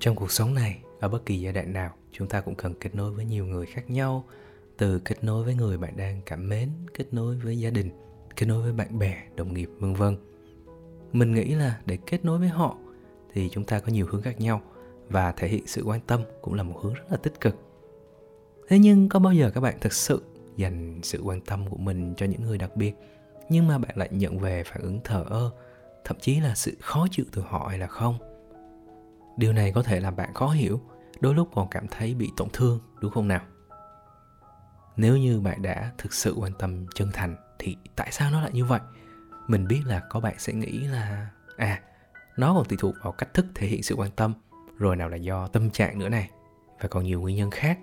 trong cuộc sống này, ở bất kỳ giai đoạn nào, chúng ta cũng cần kết nối với nhiều người khác nhau. Từ kết nối với người bạn đang cảm mến, kết nối với gia đình, kết nối với bạn bè, đồng nghiệp, vân vân. Mình nghĩ là để kết nối với họ thì chúng ta có nhiều hướng khác nhau và thể hiện sự quan tâm cũng là một hướng rất là tích cực. Thế nhưng có bao giờ các bạn thực sự dành sự quan tâm của mình cho những người đặc biệt, nhưng mà bạn lại nhận về phản ứng thờ ơ, thậm chí là sự khó chịu từ họ hay là không? Điều này có thể làm bạn khó hiểu đôi lúc còn cảm thấy bị tổn thương đúng không nào? Nếu như bạn đã thực sự quan tâm chân thành thì tại sao nó lại như vậy? Mình biết là có bạn sẽ nghĩ là à nó còn tùy thuộc vào cách thức thể hiện sự quan tâm rồi nào là do tâm trạng nữa này và còn nhiều nguyên nhân khác.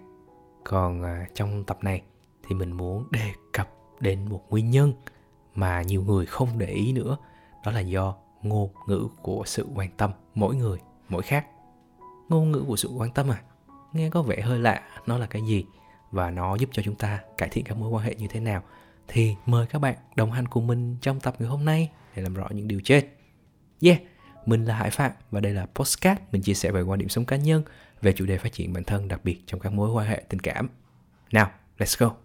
Còn à, trong tập này thì mình muốn đề cập đến một nguyên nhân mà nhiều người không để ý nữa đó là do ngôn ngữ của sự quan tâm mỗi người mỗi khác ngôn ngữ của sự quan tâm à? Nghe có vẻ hơi lạ nó là cái gì? Và nó giúp cho chúng ta cải thiện các mối quan hệ như thế nào? Thì mời các bạn đồng hành cùng mình trong tập ngày hôm nay để làm rõ những điều trên. Yeah mình là Hải Phạm và đây là Postcard mình chia sẻ về quan điểm sống cá nhân về chủ đề phát triển bản thân đặc biệt trong các mối quan hệ tình cảm. Nào, let's go!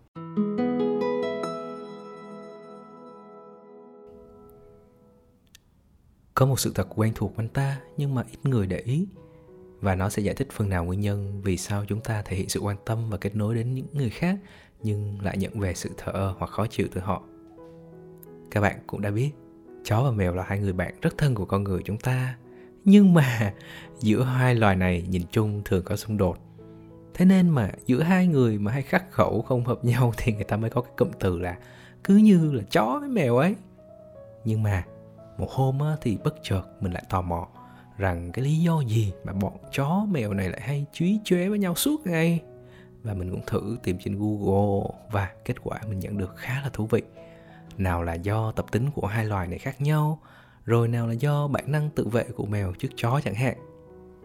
Có một sự thật quen thuộc quanh ta nhưng mà ít người để ý và nó sẽ giải thích phần nào nguyên nhân vì sao chúng ta thể hiện sự quan tâm và kết nối đến những người khác, nhưng lại nhận về sự thờ ơ hoặc khó chịu từ họ. Các bạn cũng đã biết, chó và mèo là hai người bạn rất thân của con người chúng ta. Nhưng mà giữa hai loài này nhìn chung thường có xung đột. Thế nên mà giữa hai người mà hay khắc khẩu không hợp nhau thì người ta mới có cái cụm từ là cứ như là chó với mèo ấy. Nhưng mà một hôm thì bất chợt mình lại tò mò rằng cái lý do gì mà bọn chó mèo này lại hay chúy chóe với nhau suốt ngày. Và mình cũng thử tìm trên google và kết quả mình nhận được khá là thú vị. Nào là do tập tính của hai loài này khác nhau, rồi nào là do bản năng tự vệ của mèo trước chó chẳng hạn.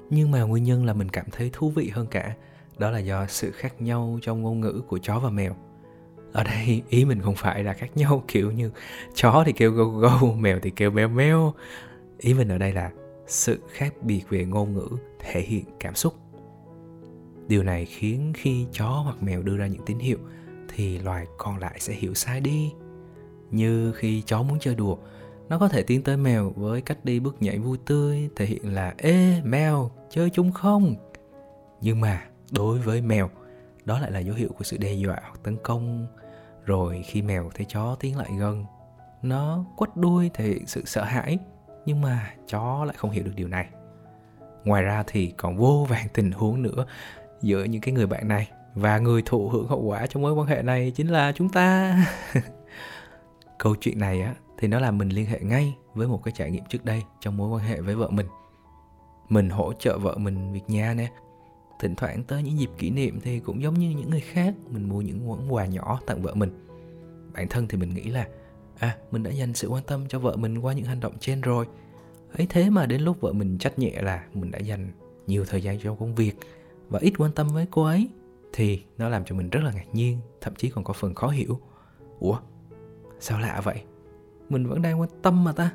Nhưng mà nguyên nhân là mình cảm thấy thú vị hơn cả, đó là do sự khác nhau trong ngôn ngữ của chó và mèo. Ở đây, ý mình không phải là khác nhau, kiểu như chó thì kêu go go, mèo thì kêu meo meo. Ý mình ở đây là sự khác biệt về ngôn ngữ thể hiện cảm xúc. Điều này khiến khi chó hoặc mèo đưa ra những tín hiệu thì loài còn lại sẽ hiểu sai đi. Như khi chó muốn chơi đùa, nó có thể tiến tới mèo với cách đi bước nhảy vui tươi, thể hiện là, ê, mèo, chơi chung không? Nhưng mà đối với mèo, đó lại là dấu hiệu của sự đe dọa hoặc tấn công. Rồi khi mèo thấy chó tiến lại gần, nó quất đuôi thể hiện sự sợ hãi nhưng mà chó lại không hiểu được điều này. Ngoài ra thì còn vô vàng tình huống nữa giữa những cái người bạn này và người thụ hưởng hậu quả trong mối quan hệ này chính là chúng ta. Câu chuyện này á, thì nó làm mình liên hệ ngay với một cái trải nghiệm trước đây trong mối quan hệ với vợ mình. Mình hỗ trợ vợ mình việc nhà nè. Thỉnh thoảng tới những dịp kỷ niệm thì cũng giống như những người khác, mình mua những món quà nhỏ tặng vợ mình. Bản thân thì mình nghĩ là à mình đã dành sự quan tâm cho vợ mình qua những hành động trên rồi. Ấy thế mà đến lúc vợ mình trách nhẹ là mình đã dành nhiều thời gian cho công việc và ít quan tâm với cô ấy, thì nó làm cho mình rất là ngạc nhiên, thậm chí còn có phần khó hiểu. Ủa, sao lạ vậy? Mình vẫn đang quan tâm mà ta.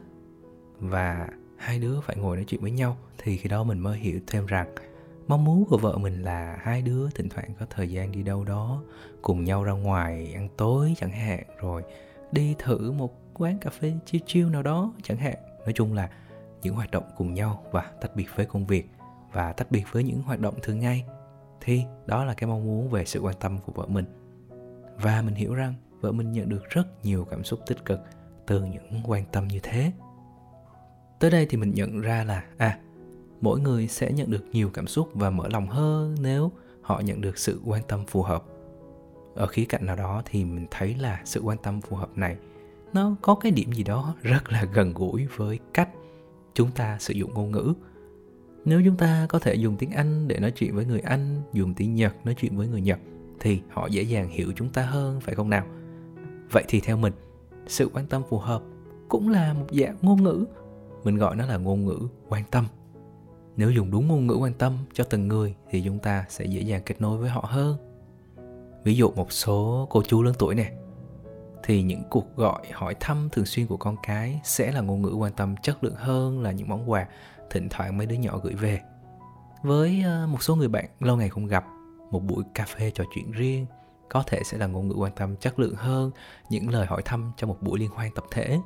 Và hai đứa phải ngồi nói chuyện với nhau, thì khi đó mình mới hiểu thêm rằng mong muốn của vợ mình là hai đứa thỉnh thoảng có thời gian đi đâu đó, cùng nhau ra ngoài ăn tối chẳng hạn, rồi đi thử một quán cà phê chill chill nào đó chẳng hạn. Nói chung là những hoạt động cùng nhau và tách biệt với công việc và tách biệt với những hoạt động thường ngày thì đó là cái mong muốn về sự quan tâm của vợ mình. Và mình hiểu rằng vợ mình nhận được rất nhiều cảm xúc tích cực từ những quan tâm như thế. Tới đây thì mình nhận ra là à mỗi người sẽ nhận được nhiều cảm xúc và mở lòng hơn nếu họ nhận được sự quan tâm phù hợp ở khía cạnh nào đó thì mình thấy là sự quan tâm phù hợp này, nó có cái điểm gì đó rất là gần gũi với cách chúng ta sử dụng ngôn ngữ. Nếu chúng ta có thể dùng tiếng anh để nói chuyện với người anh, dùng tiếng nhật nói chuyện với người nhật, thì họ dễ dàng hiểu chúng ta hơn, phải không nào? Vậy thì theo mình, sự quan tâm phù hợp cũng là một dạng ngôn ngữ. Mình gọi nó là ngôn ngữ quan tâm. Nếu dùng đúng ngôn ngữ quan tâm cho từng người thì chúng ta sẽ dễ dàng kết nối với họ hơn ví dụ một số cô chú lớn tuổi nè, thì những cuộc gọi hỏi thăm thường xuyên của con cái sẽ là ngôn ngữ quan tâm chất lượng hơn là những món quà thỉnh thoảng mấy đứa nhỏ gửi về. Với ờ, một số người bạn lâu ngày không gặp, một buổi cà phê trò chuyện riêng có thể sẽ là ngôn ngữ quan tâm chất lượng hơn, những lời hỏi thăm trong một buổi liên hoan tập thể.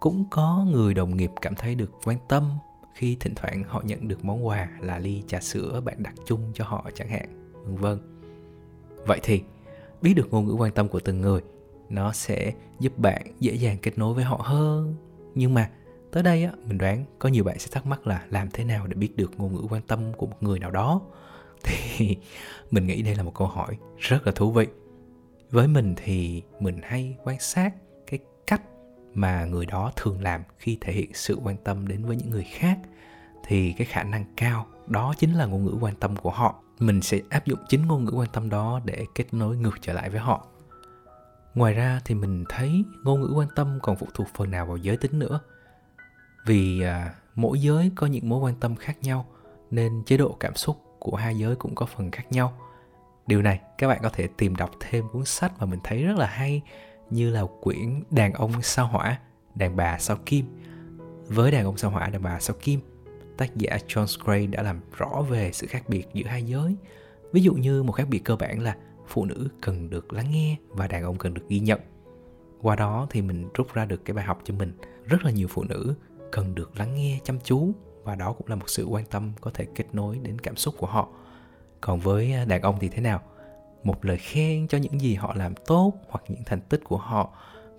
Cũng có người đồng nghiệp cảm thấy được quan tâm khi thỉnh thoảng họ nhận được món quà là ly trà sữa bạn đặt chung cho họ chẳng hạn, vân vân vậy thì, biết được ngôn ngữ quan tâm của từng người, nó sẽ giúp bạn dễ dàng kết nối với họ hơn. Nhưng mà, tới đây á, mình đoán có nhiều bạn sẽ thắc mắc là làm thế nào để biết được ngôn ngữ quan tâm của một người nào đó. Thì mình nghĩ đây là một câu hỏi rất là thú vị. Với mình thì mình hay quan sát cái cách mà người đó thường làm khi thể hiện sự quan tâm đến với những người khác. Thì cái khả năng cao đó chính là ngôn ngữ quan tâm của họ mình sẽ áp dụng chính ngôn ngữ quan tâm đó để kết nối ngược trở lại với họ. Ngoài ra thì mình thấy ngôn ngữ quan tâm còn phụ thuộc phần nào vào giới tính nữa. Vì à, mỗi giới có những mối quan tâm khác nhau nên chế độ cảm xúc của hai giới cũng có phần khác nhau. Điều này các bạn có thể tìm đọc thêm cuốn sách mà mình thấy rất là hay như là quyển đàn ông sao hỏa đàn bà sao kim. Với đàn ông sao hỏa đàn bà sao kim tác giả John Gray đã làm rõ về sự khác biệt giữa hai giới. Ví dụ như một khác biệt cơ bản là phụ nữ cần được lắng nghe và đàn ông cần được ghi nhận. Qua đó thì mình rút ra được cái bài học cho mình. Rất là nhiều phụ nữ cần được lắng nghe, chăm chú và đó cũng là một sự quan tâm có thể kết nối đến cảm xúc của họ. Còn với à, đàn ông thì thế nào? Một lời khen cho những gì họ làm tốt hoặc những thành tích của họ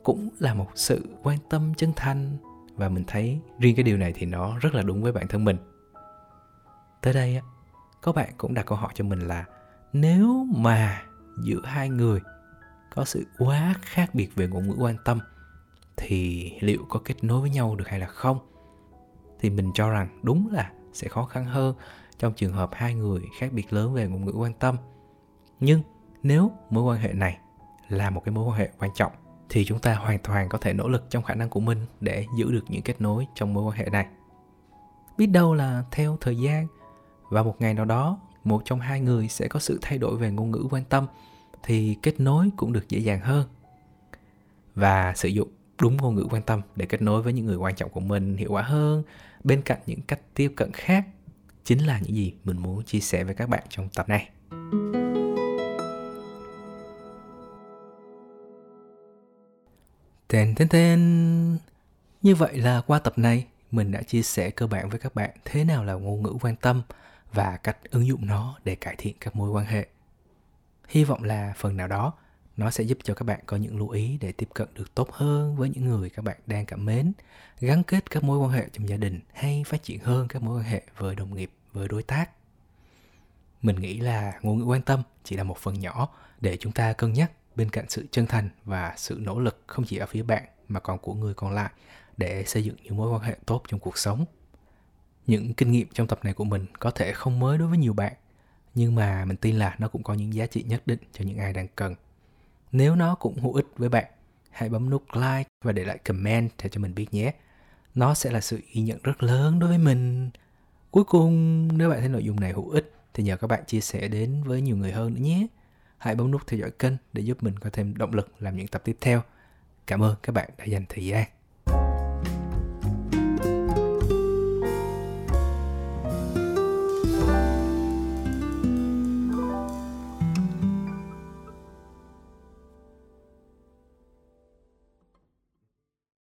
cũng là một sự quan tâm chân thành và mình thấy riêng cái điều này thì nó rất là đúng với bản thân mình. Tới đây á, có bạn cũng đặt câu hỏi cho mình là, nếu mà giữa hai người có sự quá khác biệt về ngôn ngữ quan tâm, thì liệu có kết nối với nhau được hay là không? Thì mình cho rằng đúng là sẽ khó khăn hơn trong trường hợp hai người khác biệt lớn về ngôn ngữ quan tâm. Nhưng nếu mối quan hệ này là một cái mối quan hệ quan trọng thì chúng ta hoàn toàn có thể nỗ lực trong khả năng của mình để giữ được những kết nối trong mối quan hệ này. Biết đâu là theo thời gian, và một ngày nào đó, một trong hai người sẽ có sự thay đổi về ngôn ngữ quan tâm, thì kết nối cũng được dễ dàng hơn. Và sử dụng đúng ngôn ngữ quan tâm để kết nối với những người quan trọng của mình hiệu quả hơn. Bên cạnh những cách tiếp cận khác, chính là những gì mình muốn chia sẻ với các bạn trong tập này. Tên tên tên. Như vậy là qua tập này, mình đã chia sẻ cơ bản với các bạn thế nào là ngôn ngữ quan tâm và cách ứng dụng nó để cải thiện các mối quan hệ. Hy vọng là phần nào đó nó sẽ giúp cho các bạn có những lưu ý để tiếp cận được tốt hơn với những người các bạn đang cảm mến, gắn kết các mối quan hệ trong gia đình hay phát triển hơn các mối quan hệ với đồng nghiệp, với đối tác. Mình nghĩ là ngôn ngữ quan tâm chỉ là một phần nhỏ để chúng ta cân nhắc bên cạnh sự chân thành và sự nỗ lực không chỉ ở phía bạn mà còn của người còn lại để xây dựng những mối quan hệ tốt trong cuộc sống. Những kinh nghiệm trong tập này của mình có thể không mới đối với nhiều bạn, nhưng mà mình tin là nó cũng có những giá trị nhất định cho những ai đang cần. Nếu nó cũng hữu ích với bạn, hãy bấm nút like và để lại comment để cho mình biết nhé. Nó sẽ là sự ghi nhận rất lớn đối với mình. Cuối cùng, nếu bạn thấy nội dung này hữu ích thì nhờ các bạn chia sẻ đến với nhiều người hơn nữa nhé. Hãy bấm nút theo dõi kênh để giúp mình có thêm động lực làm những tập tiếp theo. Cảm ơn các bạn đã dành thời gian.